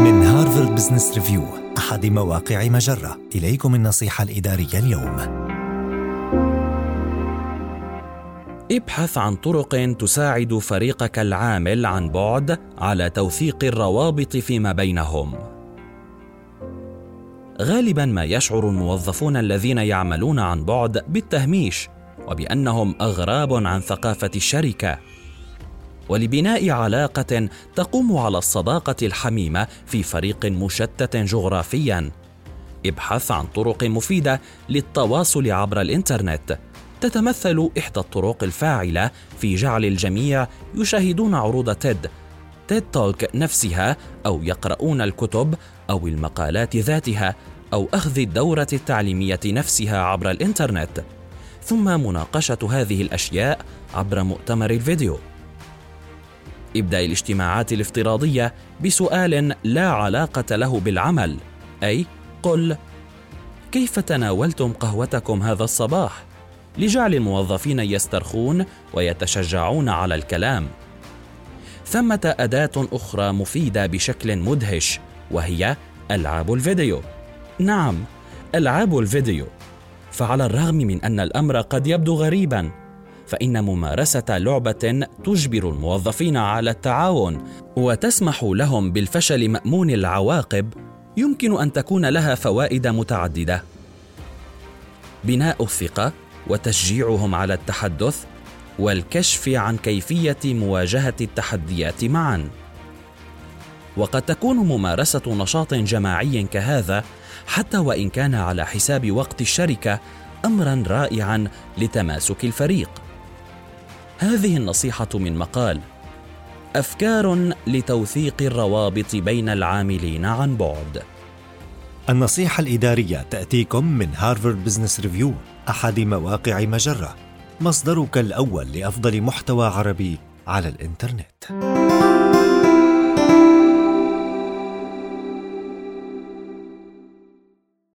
من هارفارد بزنس ريفيو أحد مواقع مجرة. إليكم النصيحة الإدارية اليوم. ابحث عن طرق تساعد فريقك العامل عن بعد على توثيق الروابط فيما بينهم. غالبا ما يشعر الموظفون الذين يعملون عن بعد بالتهميش وبأنهم أغراب عن ثقافة الشركة. ولبناء علاقة تقوم على الصداقة الحميمة في فريق مشتت جغرافيا. ابحث عن طرق مفيدة للتواصل عبر الإنترنت. تتمثل إحدى الطرق الفاعلة في جعل الجميع يشاهدون عروض تيد تيد تولك نفسها أو يقرؤون الكتب أو المقالات ذاتها أو أخذ الدورة التعليمية نفسها عبر الإنترنت. ثم مناقشة هذه الأشياء عبر مؤتمر الفيديو. ابدا الاجتماعات الافتراضية بسؤال لا علاقة له بالعمل أي قل كيف تناولتم قهوتكم هذا الصباح؟ لجعل الموظفين يسترخون ويتشجعون على الكلام. ثمة أداة أخرى مفيدة بشكل مدهش وهي ألعاب الفيديو. نعم ألعاب الفيديو. فعلى الرغم من أن الأمر قد يبدو غريبا فإن ممارسة لعبة تجبر الموظفين على التعاون وتسمح لهم بالفشل مأمون العواقب يمكن أن تكون لها فوائد متعددة. بناء الثقة وتشجيعهم على التحدث والكشف عن كيفية مواجهة التحديات معا. وقد تكون ممارسة نشاط جماعي كهذا حتى وإن كان على حساب وقت الشركة امرا رائعا لتماسك الفريق. هذه النصيحة من مقال أفكار لتوثيق الروابط بين العاملين عن بعد النصيحة الإدارية تأتيكم من هارفارد بزنس ريفيو أحد مواقع مجرة مصدرك الأول لأفضل محتوى عربي على الإنترنت.